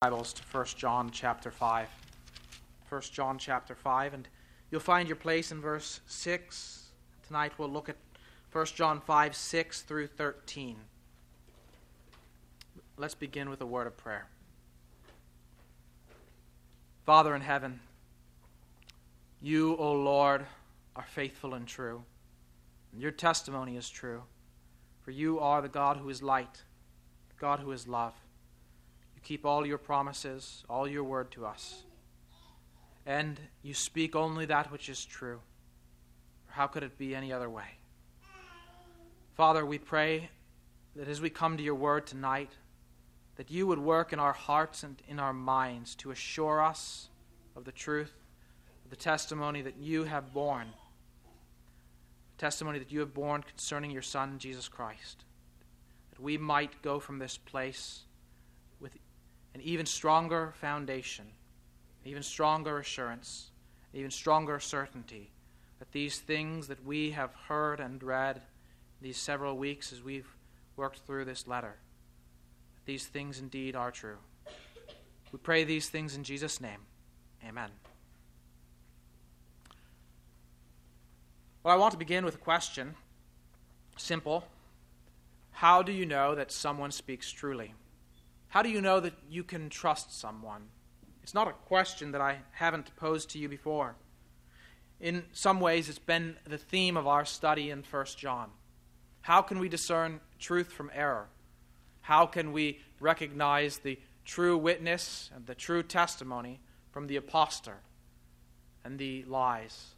Bibles to 1 John chapter 5. 1 John chapter 5, and you'll find your place in verse 6. Tonight we'll look at 1 John 5, 6 through 13. Let's begin with a word of prayer. Father in heaven, you, O Lord, are faithful and true, and your testimony is true. For you are the God who is light, the God who is love. You keep all your promises, all your word to us. And you speak only that which is true. How could it be any other way? Father, we pray that as we come to your word tonight, that you would work in our hearts and in our minds to assure us of the truth, of the testimony that you have borne, the testimony that you have borne concerning your Son, Jesus Christ, that we might go from this place an even stronger foundation, even stronger assurance, even stronger certainty that these things that we have heard and read these several weeks as we've worked through this letter, these things indeed are true. We pray these things in Jesus' name. Amen. Well, I want to begin with a question. Simple. How do you know that someone speaks truly? How do you know that you can trust someone? It's not a question that I haven't posed to you before. In some ways, it's been the theme of our study in 1 John. How can we discern truth from error? How can we recognize the true witness and the true testimony from the impostor and the lies?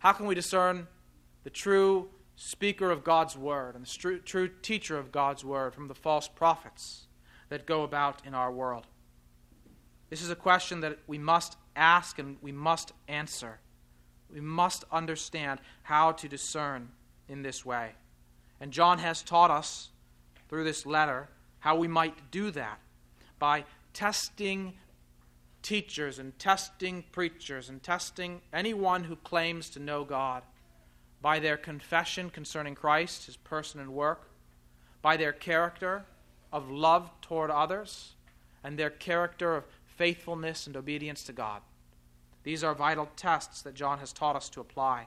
How can we discern the true speaker of God's word and the true teacher of God's word from the false prophets? That go about in our world? This is a question that we must ask and we must answer. We must understand how to discern in this way. And John has taught us through this letter how we might do that by testing teachers and testing preachers and testing anyone who claims to know God by their confession concerning Christ, his person and work, by their character, of love toward others and their character of faithfulness and obedience to God. These are vital tests that John has taught us to apply.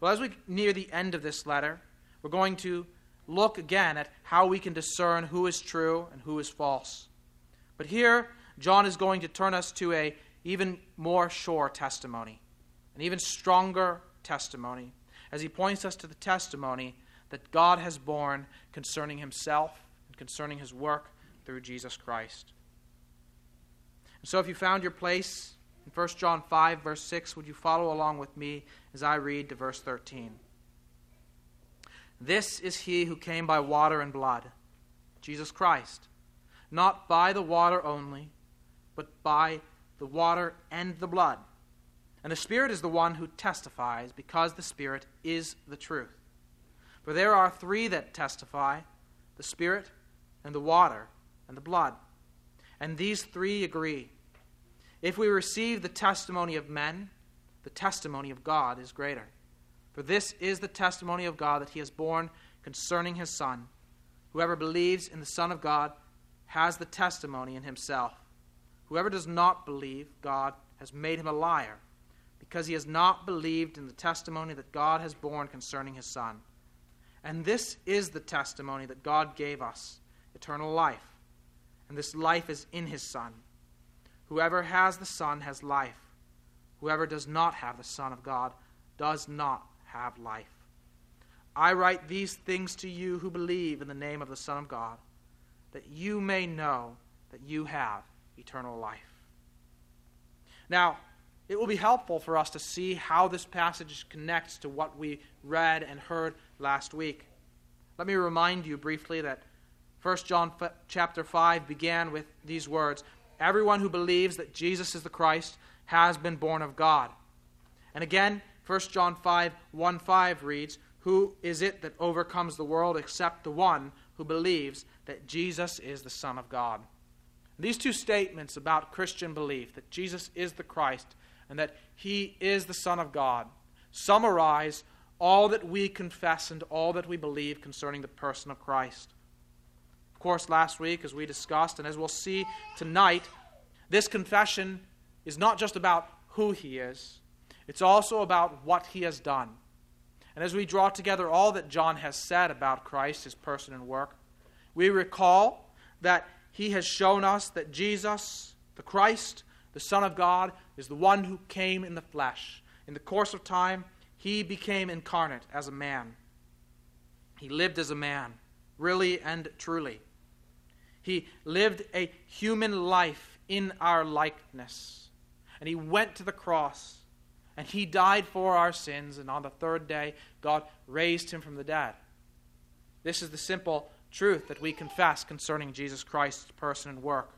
Well, as we near the end of this letter, we're going to look again at how we can discern who is true and who is false. But here, John is going to turn us to a even more sure testimony, an even stronger testimony, as he points us to the testimony that God has borne concerning himself concerning his work through Jesus Christ. And so if you found your place in 1 John 5, verse 6, would you follow along with me as I read to verse 13? This is he who came by water and blood, Jesus Christ, not by the water only, but by the water and the blood. And the Spirit is the one who testifies, because the Spirit is the truth. For there are three that testify the Spirit, and the water and the blood. And these three agree. If we receive the testimony of men, the testimony of God is greater. For this is the testimony of God that he has borne concerning his Son. Whoever believes in the Son of God has the testimony in himself. Whoever does not believe God has made him a liar, because he has not believed in the testimony that God has borne concerning his Son. And this is the testimony that God gave us eternal life. And this life is in his Son. Whoever has the Son has life. Whoever does not have the Son of God does not have life. I write these things to you who believe in the name of the Son of God, that you may know that you have eternal life. Now, it will be helpful for us to see how this passage connects to what we read and heard last week. Let me remind you briefly that 1 John f- chapter 5 began with these words Everyone who believes that Jesus is the Christ has been born of God. And again, 1 John 5 1 5 reads, Who is it that overcomes the world except the one who believes that Jesus is the Son of God? These two statements about Christian belief, that Jesus is the Christ and that he is the Son of God, summarize all that we confess and all that we believe concerning the person of Christ. Of course, last week, as we discussed, and as we'll see tonight, This confession is not just about who he is, it's also about what he has done. And as we draw together all that John has said about Christ, his person and work, we recall that he has shown us that Jesus, the Christ, the Son of God, is the one who came in the flesh. In the course of time, he became incarnate as a man. He lived as a man, really and truly. He lived a human life in our likeness. And he went to the cross and he died for our sins. And on the third day, God raised him from the dead. This is the simple truth that we confess concerning Jesus Christ's person and work.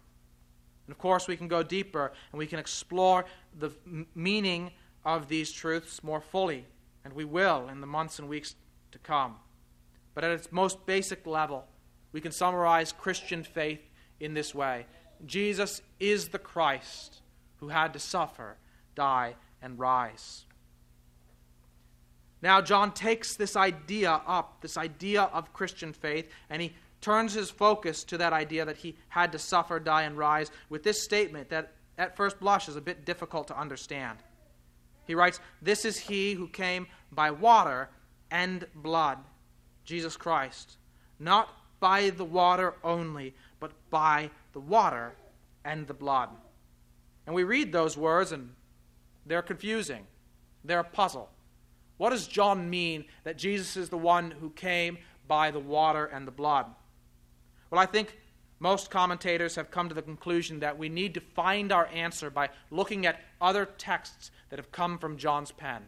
And of course, we can go deeper and we can explore the meaning of these truths more fully, and we will in the months and weeks to come. But at its most basic level, we can summarize Christian faith in this way Jesus is the Christ who had to suffer, die, and rise. Now, John takes this idea up, this idea of Christian faith, and he turns his focus to that idea that he had to suffer, die, and rise with this statement that at first blush is a bit difficult to understand. He writes, This is he who came by water and blood, Jesus Christ, not by the water only, but by the water and the blood. And we read those words and they're confusing. They're a puzzle. What does John mean that Jesus is the one who came by the water and the blood? Well, I think most commentators have come to the conclusion that we need to find our answer by looking at other texts that have come from John's pen,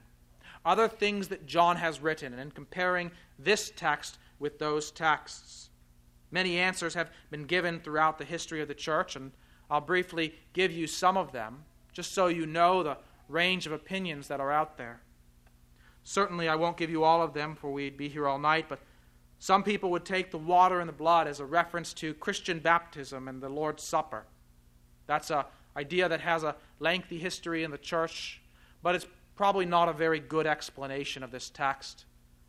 other things that John has written, and comparing this text with those texts. Many answers have been given throughout the history of the church, and I'll briefly give you some of them, just so you know the range of opinions that are out there. Certainly, I won't give you all of them, for we'd be here all night, but some people would take the water and the blood as a reference to Christian baptism and the Lord's Supper. That's an idea that has a lengthy history in the church, but it's probably not a very good explanation of this text.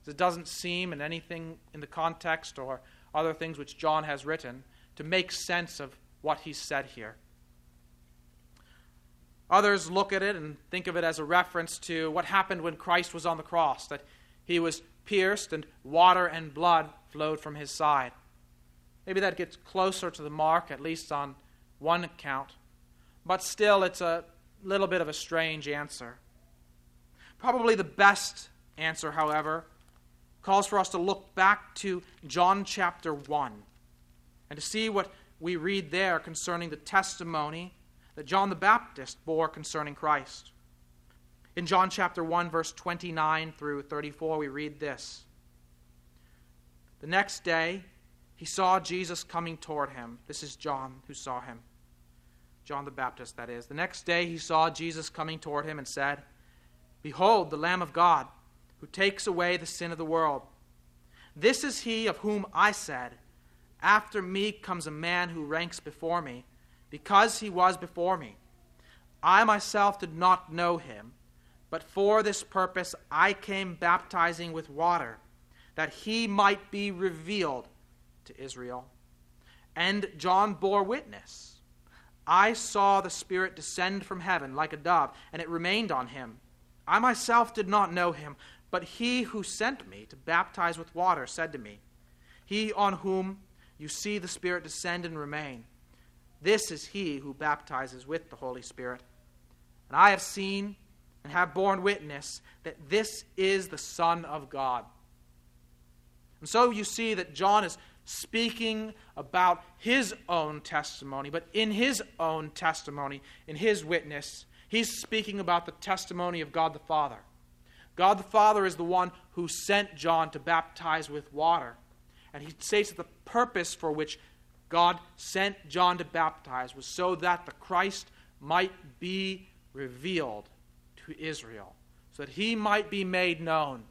It doesn't seem in anything in the context or other things which John has written to make sense of what he said here. Others look at it and think of it as a reference to what happened when Christ was on the cross, that he was pierced and water and blood flowed from his side. Maybe that gets closer to the mark, at least on one account. But still, it's a little bit of a strange answer. Probably the best answer, however, calls for us to look back to John chapter 1 and to see what we read there concerning the testimony that John the Baptist bore concerning Christ. In John chapter 1, verse 29 through 34, we read this The next day, he saw Jesus coming toward him. This is John who saw him. John the Baptist, that is. The next day, he saw Jesus coming toward him and said, Behold, the Lamb of God, who takes away the sin of the world. This is he of whom I said, After me comes a man who ranks before me because he was before me. I myself did not know him, but for this purpose I came baptizing with water, that he might be revealed to Israel. And John bore witness. I saw the Spirit descend from heaven like a dove, and it remained on him. I myself did not know him, but he who sent me to baptize with water said to me, He on whom you see the Spirit descend and remain this is he who baptizes with the Holy Spirit. And I have seen and have borne witness that this is the Son of God. And so you see that John is speaking about his own testimony, but in his own testimony, in his witness, he's speaking about the testimony of God the Father. God the Father is the one who sent John to baptize with water. And he states that the purpose for which God sent John to baptize was so that the Christ might be revealed to Israel, so that he might be made known.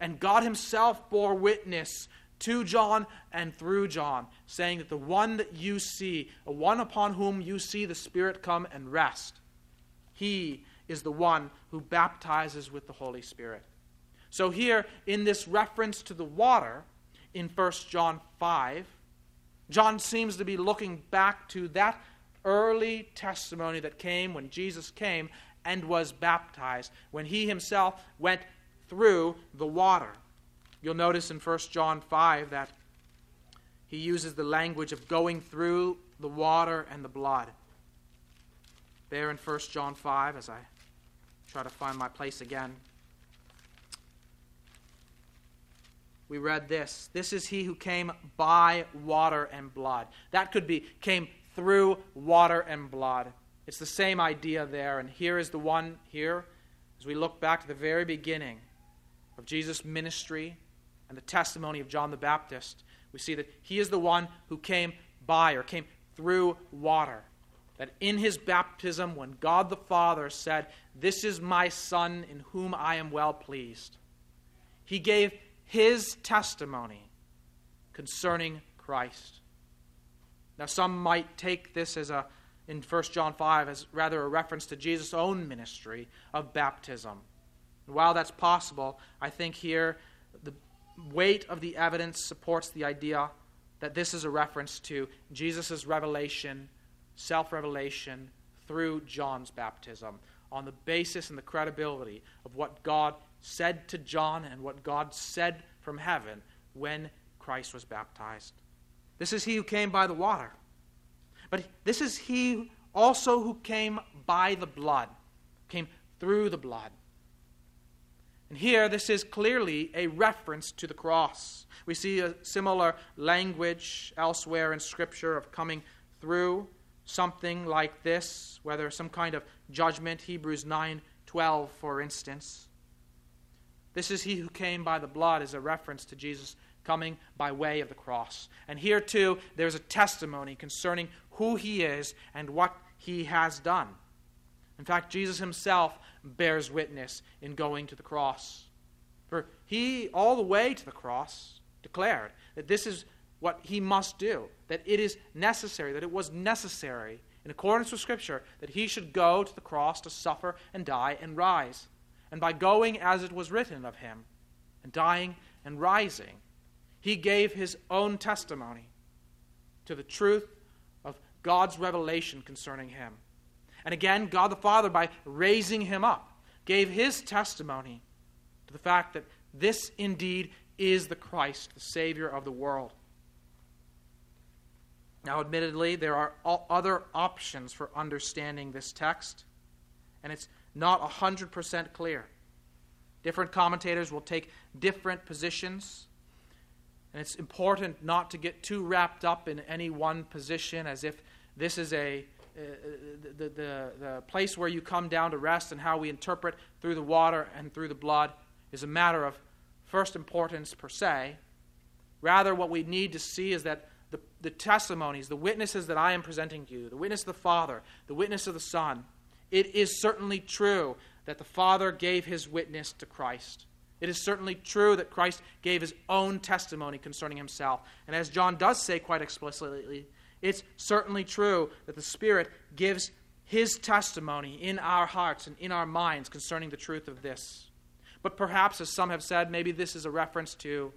And God himself bore witness to John and through John, saying that the one that you see, the one upon whom you see the Spirit come and rest, he is the one who baptizes with the Holy Spirit. So, here in this reference to the water in 1 John 5, John seems to be looking back to that early testimony that came when Jesus came and was baptized, when he himself went through the water. You'll notice in 1 John 5 that he uses the language of going through the water and the blood. There in 1 John 5, as I try to find my place again, we read this This is he who came by water and blood. That could be came through water and blood. It's the same idea there. And here is the one here, as we look back to the very beginning of Jesus' ministry and the testimony of John the Baptist we see that he is the one who came by or came through water. That in his baptism, when God the Father said, This is my Son in whom I am well pleased, he gave his testimony concerning Christ. Now, some might take this as a, in 1 John 5, as rather a reference to Jesus' own ministry of baptism. And while that's possible, I think here the weight of the evidence supports the idea that this is a reference to Jesus' revelation, self revelation through John's baptism, on the basis and the credibility of what God said to John and what God said from heaven when Christ was baptized. This is he who came by the water. But this is he also who came by the blood, came through the blood. And here, this is clearly a reference to the cross. We see a similar language elsewhere in Scripture of coming through something like this, whether some kind of judgment, Hebrews 9 12, for instance. This is he who came by the blood, is a reference to Jesus coming by way of the cross. And here, too, there's a testimony concerning who he is and what he has done. In fact, Jesus himself bears witness in going to the cross. For he, all the way to the cross, declared that this is what he must do, that it is necessary, that it was necessary, in accordance with Scripture, that he should go to the cross to suffer and die and rise. And by going as it was written of him, and dying and rising, he gave his own testimony to the truth of God's revelation concerning him. And again, God the Father, by raising him up, gave his testimony to the fact that this indeed is the Christ, the Savior of the world. Now, admittedly, there are other options for understanding this text, and it's not 100% clear. Different commentators will take different positions, and it's important not to get too wrapped up in any one position as if this is a uh, the, the, the place where you come down to rest and how we interpret through the water and through the blood is a matter of first importance per se. Rather, what we need to see is that the, the testimonies, the witnesses that I am presenting to you, the witness of the Father, the witness of the Son, it is certainly true that the Father gave his witness to Christ. It is certainly true that Christ gave his own testimony concerning himself. And as John does say quite explicitly, it's certainly true that the Spirit gives His testimony in our hearts and in our minds concerning the truth of this. But perhaps, as some have said, maybe this is a reference to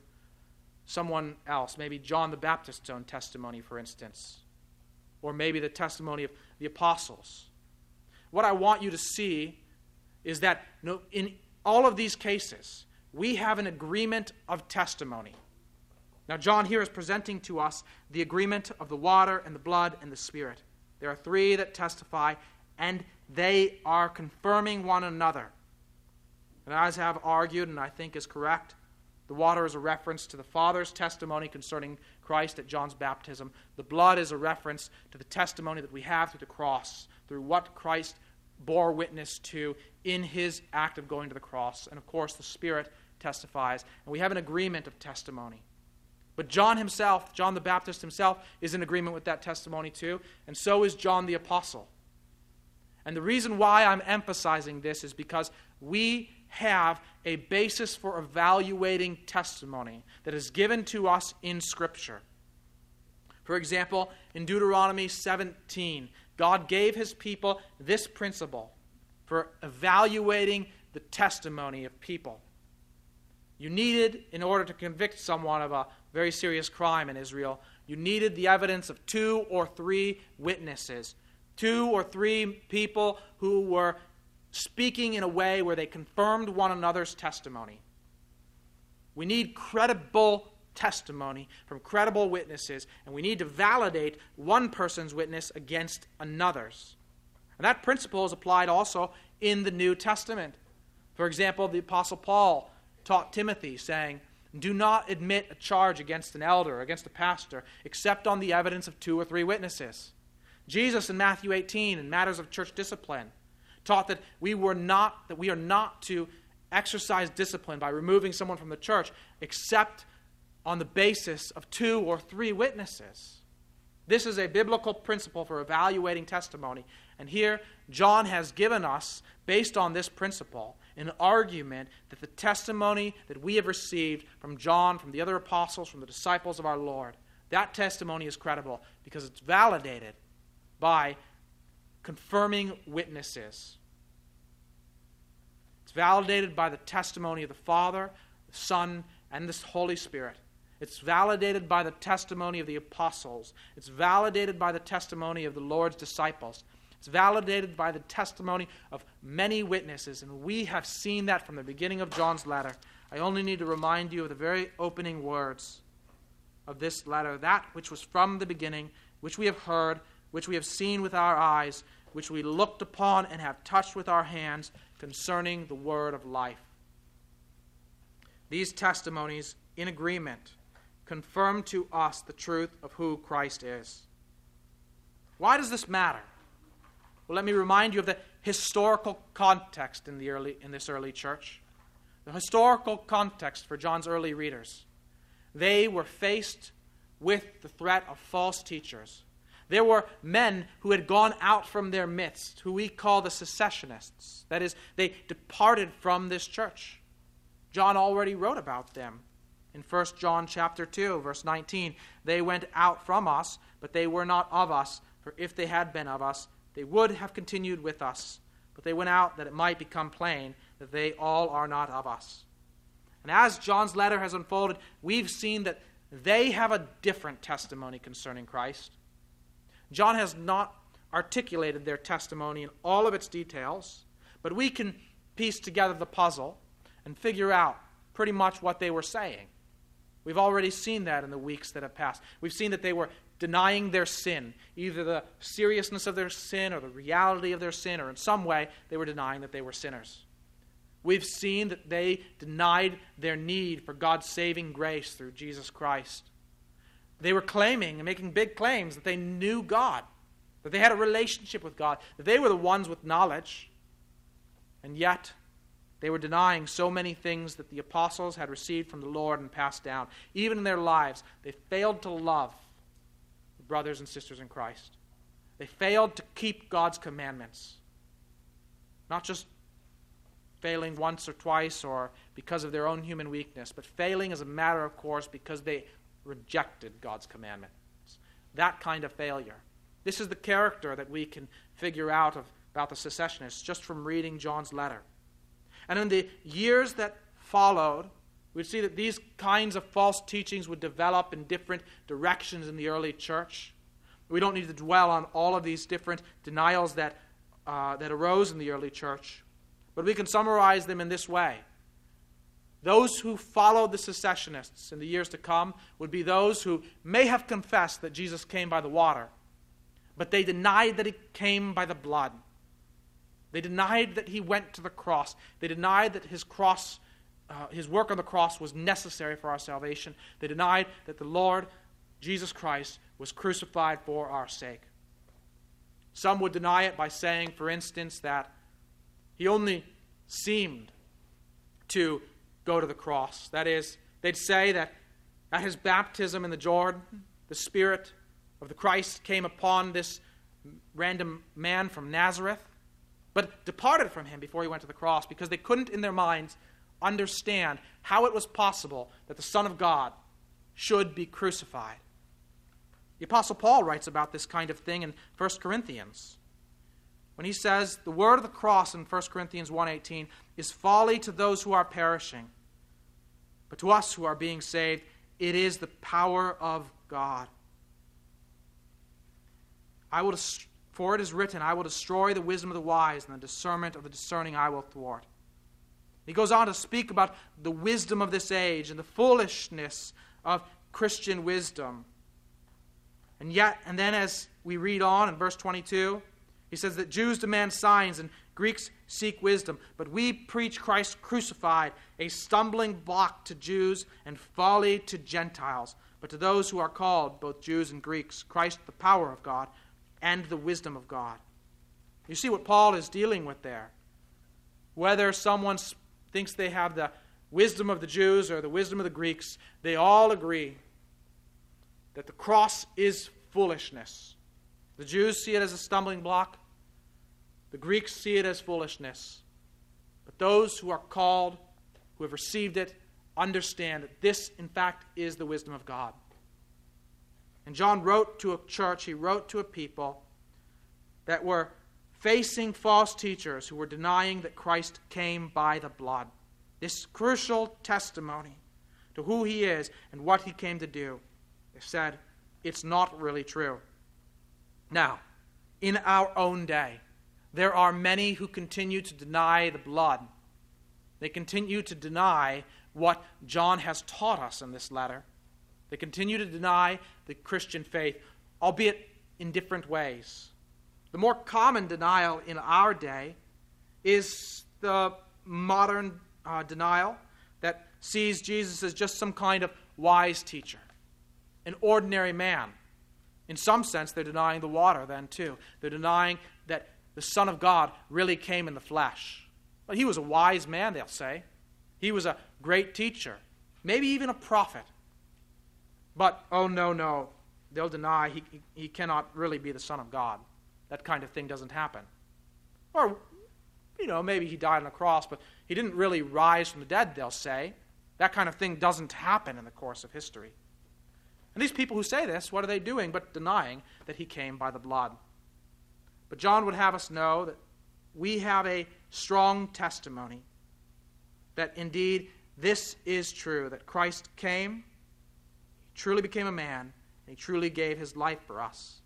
someone else, maybe John the Baptist's own testimony, for instance, or maybe the testimony of the apostles. What I want you to see is that in all of these cases, we have an agreement of testimony. Now, John here is presenting to us the agreement of the water and the blood and the Spirit. There are three that testify, and they are confirming one another. And as I have argued, and I think is correct, the water is a reference to the Father's testimony concerning Christ at John's baptism. The blood is a reference to the testimony that we have through the cross, through what Christ bore witness to in his act of going to the cross. And of course, the Spirit testifies. And we have an agreement of testimony. But John himself, John the Baptist himself, is in agreement with that testimony too, and so is John the Apostle. And the reason why I'm emphasizing this is because we have a basis for evaluating testimony that is given to us in Scripture. For example, in Deuteronomy 17, God gave his people this principle for evaluating the testimony of people. You needed, in order to convict someone of a very serious crime in Israel, you needed the evidence of two or three witnesses two or three people who were speaking in a way where they confirmed one another's testimony. We need credible testimony from credible witnesses, and we need to validate one person's witness against another's. And that principle is applied also in the New Testament. For example, the Apostle Paul taught Timothy, saying, Do not admit a charge against an elder against a pastor, except on the evidence of two or three witnesses. Jesus in Matthew 18, in matters of church discipline, taught that we were not that we are not to exercise discipline by removing someone from the church except on the basis of two or three witnesses. This is a biblical principle for evaluating testimony. And here, John has given us, based on this principle, an argument that the testimony that we have received from John, from the other apostles, from the disciples of our Lord, that testimony is credible because it's validated by confirming witnesses. It's validated by the testimony of the Father, the Son, and the Holy Spirit. It's validated by the testimony of the apostles. It's validated by the testimony of the Lord's disciples. It's validated by the testimony of many witnesses, and we have seen that from the beginning of John's letter. I only need to remind you of the very opening words of this letter that which was from the beginning, which we have heard, which we have seen with our eyes, which we looked upon and have touched with our hands concerning the word of life. These testimonies, in agreement, confirm to us the truth of who Christ is. Why does this matter? Well, let me remind you of the historical context in, the early, in this early church. The historical context for John's early readers. They were faced with the threat of false teachers. There were men who had gone out from their midst, who we call the secessionists. That is, they departed from this church. John already wrote about them in 1 John chapter 2 verse 19, they went out from us, but they were not of us, for if they had been of us, they would have continued with us. But they went out that it might become plain that they all are not of us. And as John's letter has unfolded, we've seen that they have a different testimony concerning Christ. John has not articulated their testimony in all of its details, but we can piece together the puzzle and figure out pretty much what they were saying. We've already seen that in the weeks that have passed. We've seen that they were denying their sin, either the seriousness of their sin or the reality of their sin, or in some way they were denying that they were sinners. We've seen that they denied their need for God's saving grace through Jesus Christ. They were claiming and making big claims that they knew God, that they had a relationship with God, that they were the ones with knowledge. And yet, they were denying so many things that the apostles had received from the Lord and passed down. Even in their lives, they failed to love brothers and sisters in Christ. They failed to keep God's commandments. Not just failing once or twice or because of their own human weakness, but failing as a matter of course because they rejected God's commandments. That kind of failure. This is the character that we can figure out of, about the secessionists just from reading John's letter. And in the years that followed, we'd see that these kinds of false teachings would develop in different directions in the early church. We don't need to dwell on all of these different denials that, uh, that arose in the early church, but we can summarize them in this way. Those who followed the secessionists in the years to come would be those who may have confessed that Jesus came by the water, but they denied that he came by the blood. They denied that he went to the cross. They denied that his cross, uh, his work on the cross was necessary for our salvation. They denied that the Lord Jesus Christ was crucified for our sake. Some would deny it by saying, for instance, that he only seemed to go to the cross. That is, they'd say that at his baptism in the Jordan, the Spirit of the Christ came upon this random man from Nazareth but departed from him before he went to the cross because they couldn't, in their minds, understand how it was possible that the Son of God should be crucified. The Apostle Paul writes about this kind of thing in 1 Corinthians when he says the word of the cross in 1 Corinthians 1:18 is folly to those who are perishing but to us who are being saved it is the power of God. I will For it is written, I will destroy the wisdom of the wise, and the discernment of the discerning I will thwart. He goes on to speak about the wisdom of this age and the foolishness of Christian wisdom. And yet, and then as we read on in verse 22, he says that Jews demand signs and Greeks seek wisdom, but we preach Christ crucified, a stumbling block to Jews and folly to Gentiles. But to those who are called, both Jews and Greeks, Christ the power of God and the wisdom of God. You see what Paul is dealing with there. Whether someone thinks they have the wisdom of the Jews or the wisdom of the Greeks, they all agree that the cross is foolishness. The Jews see it as a stumbling block, the Greeks see it as foolishness. But those who are called, who have received it, understand that this, in fact, is the wisdom of God. And John wrote to a church, he wrote to a people that were facing false teachers who were denying that Christ came by the blood. This crucial testimony to who he is and what he came to do. They said, it's not really true. Now, in our own day, there are many who continue to deny the blood. They continue to deny what John has taught us in this letter. They continue to deny the Christian faith, albeit in different ways. The more common denial in our day is the modern uh, denial that sees Jesus as just some kind of wise teacher, an ordinary man. In some sense, they're denying the water then, too. They're denying that the Son of God really came in the flesh. But he was a wise man, they'll say. He was a great teacher, maybe even a prophet. But, oh, no, no. They'll deny he, he, cannot really be the Son of God. That kind of thing doesn't happen. Or, you know, maybe he died on the cross, but he didn't really rise from the dead, they'll say. That kind of thing doesn't happen in the course of history. And these people who say this, what are they doing but denying that he came by the blood? But John would have us know that we have a strong testimony that indeed this is true that Christ came, he truly became a man, and he truly gave his life for us.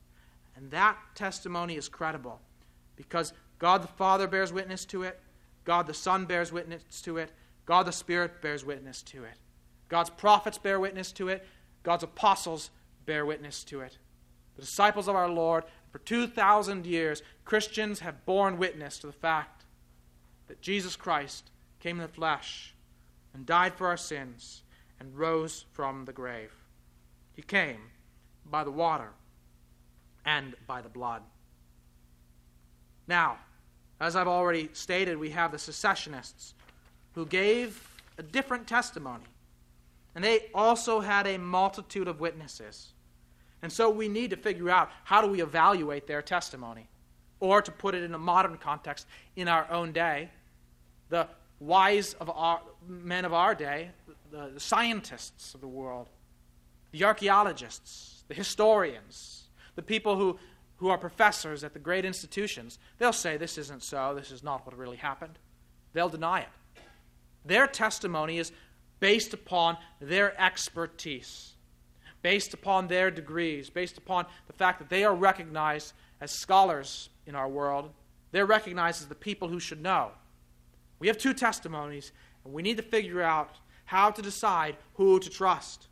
And that testimony is credible because God the Father bears witness to it, God the Son bears witness to it, God the Spirit bears witness to it. God's prophets bear witness to it, God's apostles bear witness to it. The disciples of our Lord, for 2,000 years, Christians have borne witness to the fact that Jesus Christ came in the flesh and died for our sins and rose from the grave. He came by the water and by the blood. Now, as I've already stated, we have the secessionists who gave a different testimony. And they also had a multitude of witnesses. And so we need to figure out how do we evaluate their testimony? Or to put it in a modern context, in our own day, the wise of our, men of our day, the, the scientists of the world, the archaeologists, the historians, the people who, who are professors at the great institutions, they'll say this isn't so, this is not what really happened. They'll deny it. Their testimony is based upon their expertise, based upon their degrees, based upon the fact that they are recognized as scholars in our world. They're recognized as the people who should know. We have two testimonies, and we need to figure out how to decide who to trust.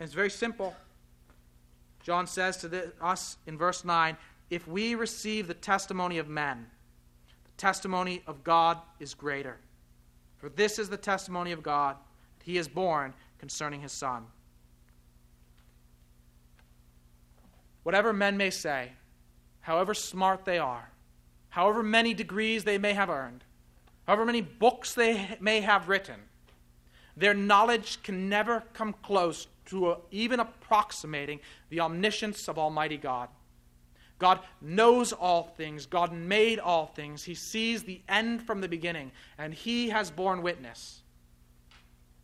And it's very simple. John says to the, us in verse 9 if we receive the testimony of men, the testimony of God is greater. For this is the testimony of God that he is borne concerning his Son. Whatever men may say, however smart they are, however many degrees they may have earned, however many books they may have written, their knowledge can never come close to even approximating the omniscience of Almighty God. God knows all things. God made all things. He sees the end from the beginning, and He has borne witness.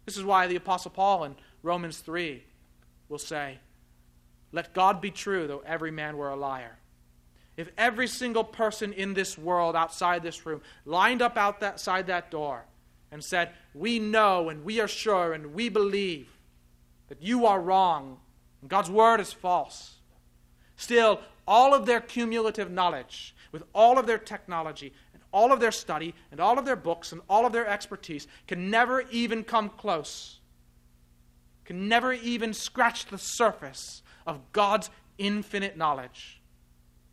This is why the Apostle Paul in Romans 3 will say, Let God be true, though every man were a liar. If every single person in this world outside this room lined up outside that door and said, We know and we are sure and we believe that you are wrong and God's word is false, Still, all of their cumulative knowledge, with all of their technology, and all of their study, and all of their books, and all of their expertise, can never even come close, can never even scratch the surface of God's infinite knowledge.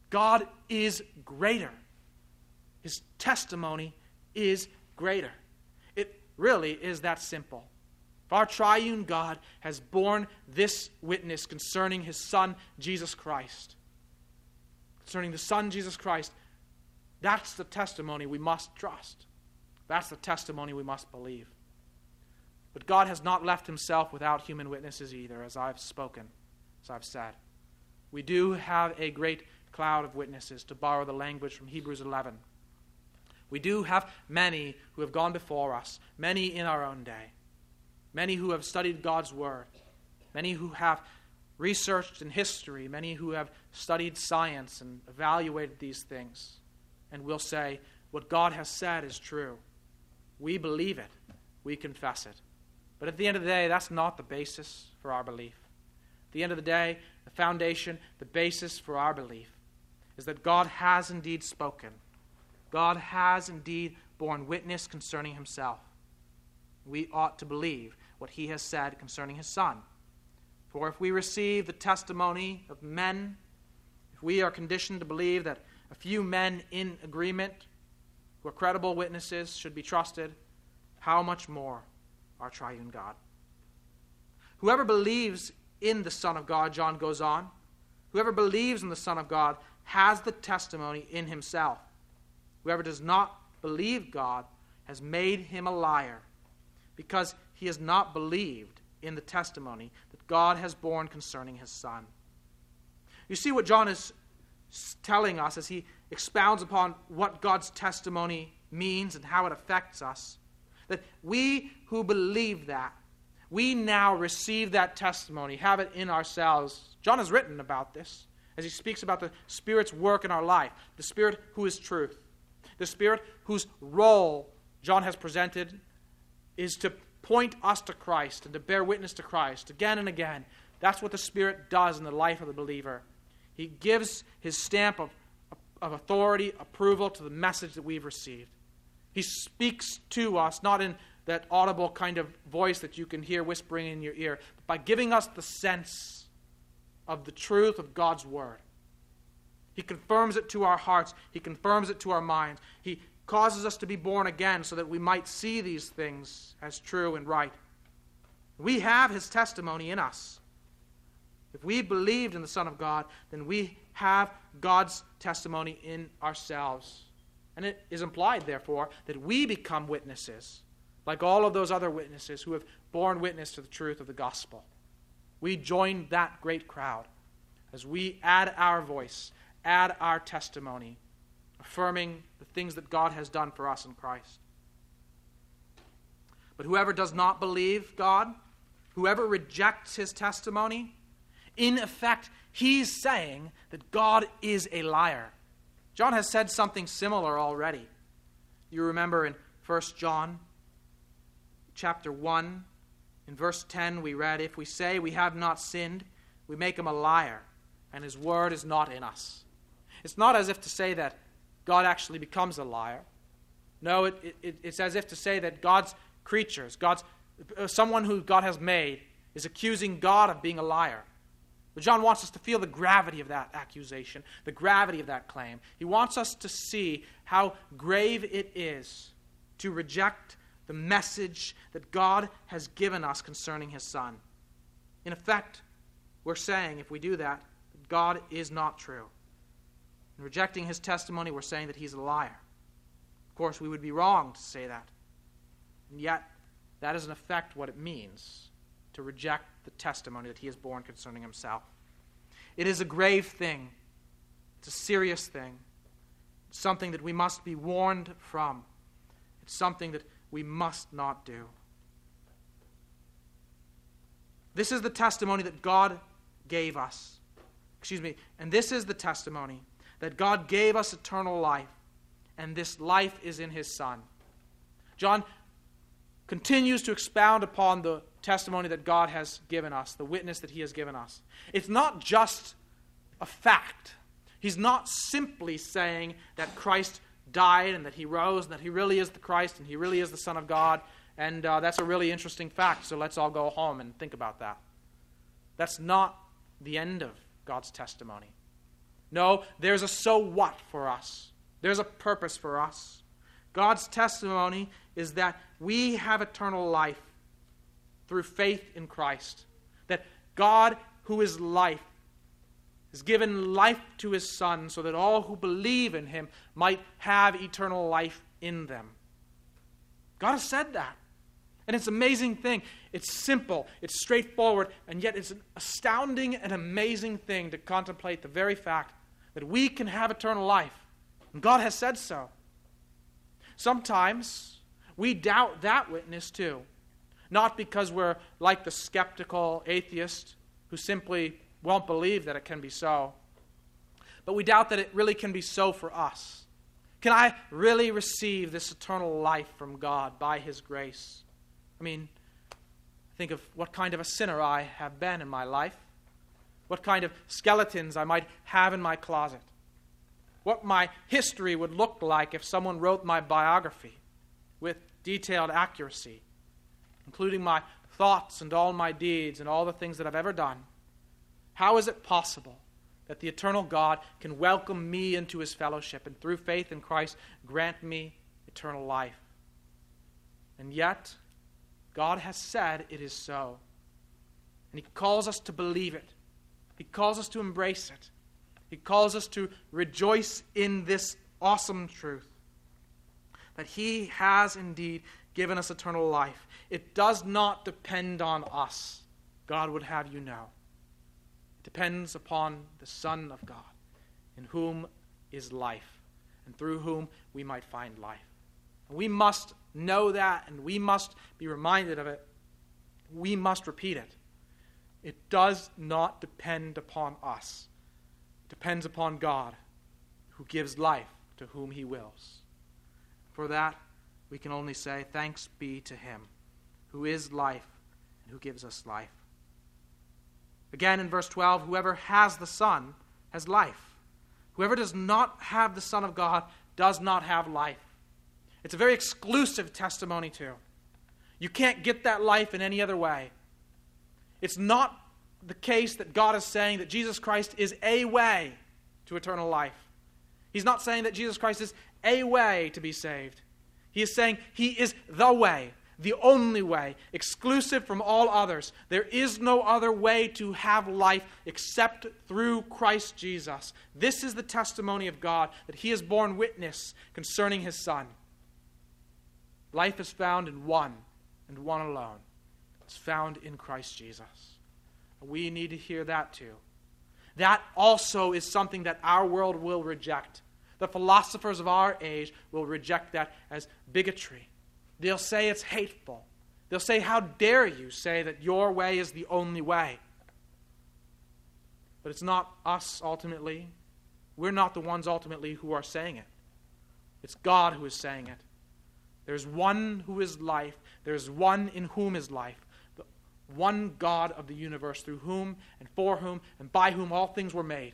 God is greater. His testimony is greater. It really is that simple. Our triune God has borne this witness concerning his Son, Jesus Christ. Concerning the Son, Jesus Christ, that's the testimony we must trust. That's the testimony we must believe. But God has not left himself without human witnesses either, as I've spoken, as I've said. We do have a great cloud of witnesses, to borrow the language from Hebrews 11. We do have many who have gone before us, many in our own day many who have studied God's Word, many who have researched in history, many who have studied science and evaluated these things, and will say, What God has said is true. We believe it, we confess it. But at the end of the day, that's not the basis for our belief. The end of the day, the foundation, the basis for our belief is that God has indeed spoken. God has indeed borne witness concerning himself. We ought to believe what he has said concerning his Son. For if we receive the testimony of men, if we are conditioned to believe that a few men in agreement, who are credible witnesses, should be trusted, how much more our triune God? Whoever believes in the Son of God, John goes on, whoever believes in the Son of God has the testimony in himself. Whoever does not believe God has made him a liar, because he has not believed in the testimony that God has borne concerning his Son. You see what John is telling us as he expounds upon what God's testimony means and how it affects us. That we who believe that, we now receive that testimony, have it in ourselves. John has written about this as he speaks about the Spirit's work in our life, the Spirit who is truth, the Spirit whose role John has presented is to point us to Christ and to bear witness to Christ again and again. That's what the Spirit does in the life of the believer. He gives his stamp of, of authority, approval to the message that we've received. He speaks to us, not in that audible kind of voice that you can hear whispering in your ear, but by giving us the sense of the truth of God's Word. He confirms it to our hearts, He confirms it to our minds. He causes us to be born again so that we might see these things as true and right. We have his testimony in us. If we believed in the Son of God, then we have God's testimony in ourselves. And it is implied, therefore, that we become witnesses, like all of those other witnesses who have borne witness to the truth of the gospel. We join that great crowd as we add our voice, add our testimony affirming the things that God has done for us in Christ. But whoever does not believe God, whoever rejects his testimony, in effect, he's saying that God is a liar. John has said something similar already. You remember in 1 John chapter 1, in verse 10, we read, If we say we have not sinned, we make him a liar, and his word is not in us. It's not as if to say that God actually becomes a liar. No, it, it, it's as if to say that God's creatures, God's, uh, someone who God has made, is accusing God of being a liar. But John wants us to feel the gravity of that accusation, the gravity of that claim. He wants us to see how grave it is to reject the message that God has given us concerning his Son. In effect, we're saying, if we do that, God is not true. In rejecting his testimony, we're saying that he's a liar. Of course, we would be wrong to say that. And yet, that is in effect what it means to reject the testimony that he has borne concerning himself. It is a grave thing, it's a serious thing, it's something that we must be warned from, it's something that we must not do. This is the testimony that God gave us. Excuse me. And this is the testimony that God gave us eternal life, and this life is in his Son. John continues to expound upon the testimony that God has given us, the witness that he has given us. It's not just a fact. He's not simply saying that Christ died and that he rose and that he really is the Christ and he really is the Son of God. And uh, that's a really interesting fact, so let's all go home and think about that. That's not the end of God's testimony. No, there's a so what for us, there's a purpose for us. God's testimony is that we have eternal life through faith in Christ. That God, who is life, has given life to his Son so that all who believe in him might have eternal life in them. God has said that. And it's an amazing thing. It's simple, it's straightforward, and yet it's an astounding and amazing thing to contemplate the very fact that we can have eternal life. And God has said so. Sometimes we doubt that witness too. Not because we're like the skeptical atheist who simply won't believe that it can be so. But we doubt that it really can be so for us. Can I really receive this eternal life from God by His grace? I mean, think of what kind of a sinner I have been in my life, what kind of skeletons I might have in my closet, what my history would look like if someone wrote my biography with detailed accuracy, including my thoughts and all my deeds and all the things that I've ever done. How is it possible that the eternal God can welcome me into his fellowship and through faith in Christ grant me eternal life? And yet, God has said it is so. And he calls us to believe it, he calls us to embrace it, he calls us to rejoice in this awesome truth that he has indeed given us eternal life. It does not depend on us, God would have you know depends upon the Son of God, in whom is life, and through whom we might find life. And we must know that, and we must be reminded of it. We must repeat it. It does not depend upon us, it depends upon God, who gives life to whom he wills. For that, we can only say, Thanks be to him, who is life and who gives us life. Again in verse 12, whoever has the Son has life. Whoever does not have the Son of God does not have life. It's a very exclusive testimony, too. You can't get that life in any other way. It's not the case that God is saying that Jesus Christ is a way to eternal life. He's not saying that Jesus Christ is a way to be saved. He is saying he is the way the only way, exclusive from all others. There is no other way to have life except through Christ Jesus. This is the testimony of God that He has borne witness concerning His Son. Life is found in one and one alone. It's found in Christ Jesus. We need to hear that too. That also is something that our world will reject. The philosophers of our age will reject that as bigotry They'll say it's hateful. They'll say, How dare you say that your way is the only way? But it's not us ultimately. We're not the ones ultimately who are saying it. It's God who is saying it. There's one who is life, there's one in whom is life, the one God of the universe, through whom and for whom and by whom all things were made.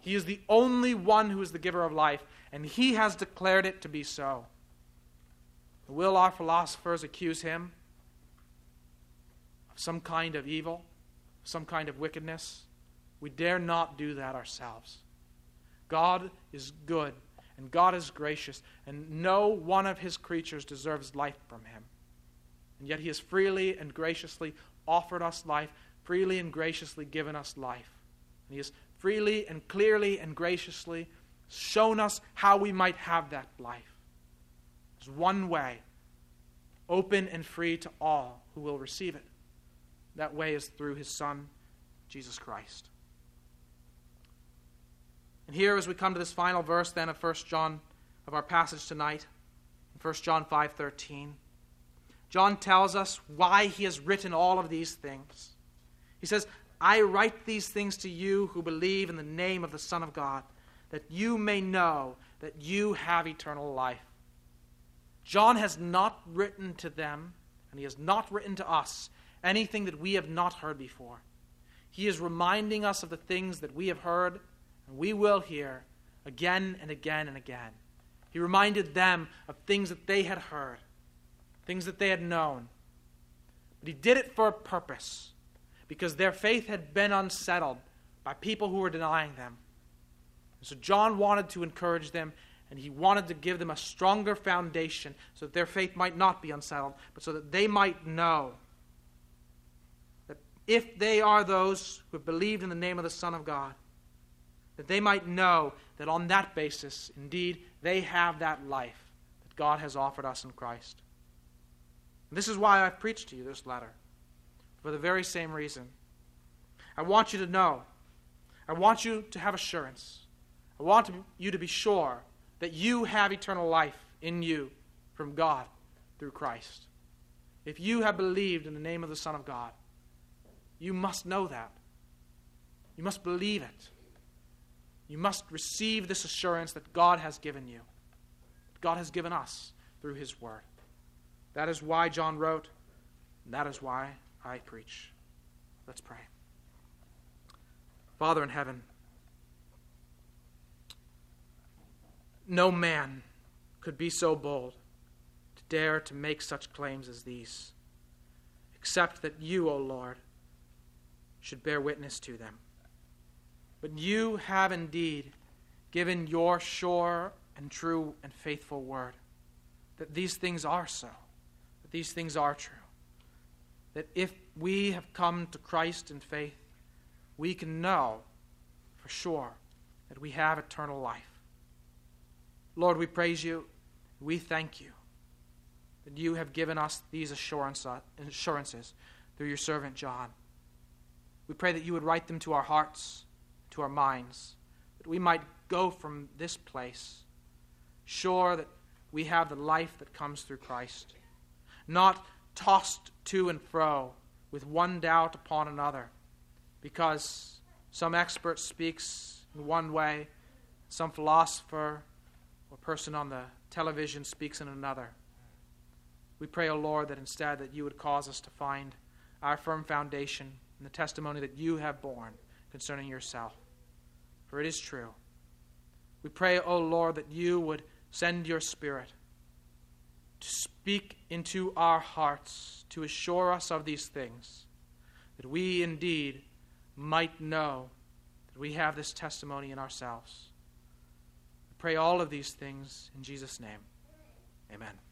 He is the only one who is the giver of life, and He has declared it to be so. Will our philosophers accuse him of some kind of evil, some kind of wickedness? We dare not do that ourselves. God is good and God is gracious, and no one of his creatures deserves life from him. And yet he has freely and graciously offered us life, freely and graciously given us life. And he has freely and clearly and graciously shown us how we might have that life. There's one way, open and free to all who will receive it. That way is through his Son, Jesus Christ. And here, as we come to this final verse then of 1 John, of our passage tonight, 1 John 5.13, John tells us why he has written all of these things. He says, I write these things to you who believe in the name of the Son of God, that you may know that you have eternal life. John has not written to them, and he has not written to us, anything that we have not heard before. He is reminding us of the things that we have heard and we will hear again and again and again. He reminded them of things that they had heard, things that they had known. But he did it for a purpose, because their faith had been unsettled by people who were denying them. And so John wanted to encourage them, and he wanted to give them a stronger foundation so that their faith might not be unsettled, but so that they might know that if they are those who have believed in the name of the Son of God, that they might know that on that basis, indeed, they have that life that God has offered us in Christ. And this is why I've preached to you this letter, for the very same reason. I want you to know, I want you to have assurance, I want you to be sure that you have eternal life in you from God through Christ. If you have believed in the name of the Son of God, you must know that. You must believe it. You must receive this assurance that God has given you, God has given us through His Word. That is why John wrote, and that is why I preach. Let's pray. Father in heaven, no man could be so bold to dare to make such claims as these, except that you, O Lord, should bear witness to them. But you have indeed given your sure and true and faithful word that these things are so, that these things are true. That if we have come to Christ in faith, we can know for sure that we have eternal life. Lord, we praise you. We thank you that you have given us these assurances through your servant John. We pray that you would write them to our hearts, to our minds, that we might go from this place sure that we have the life that comes through Christ, not tossed to and fro with one doubt upon another, because some expert speaks in one way, some philosopher or person on the television speaks in another. We pray, O oh Lord, that instead that you would cause us to find our firm foundation in the testimony that you have borne concerning yourself. For it is true. We pray, O oh Lord, that you would send your Spirit to speak into our hearts, to assure us of these things, that we indeed might know that we have this testimony in ourselves. Pray all of these things in Jesus' name. Amen.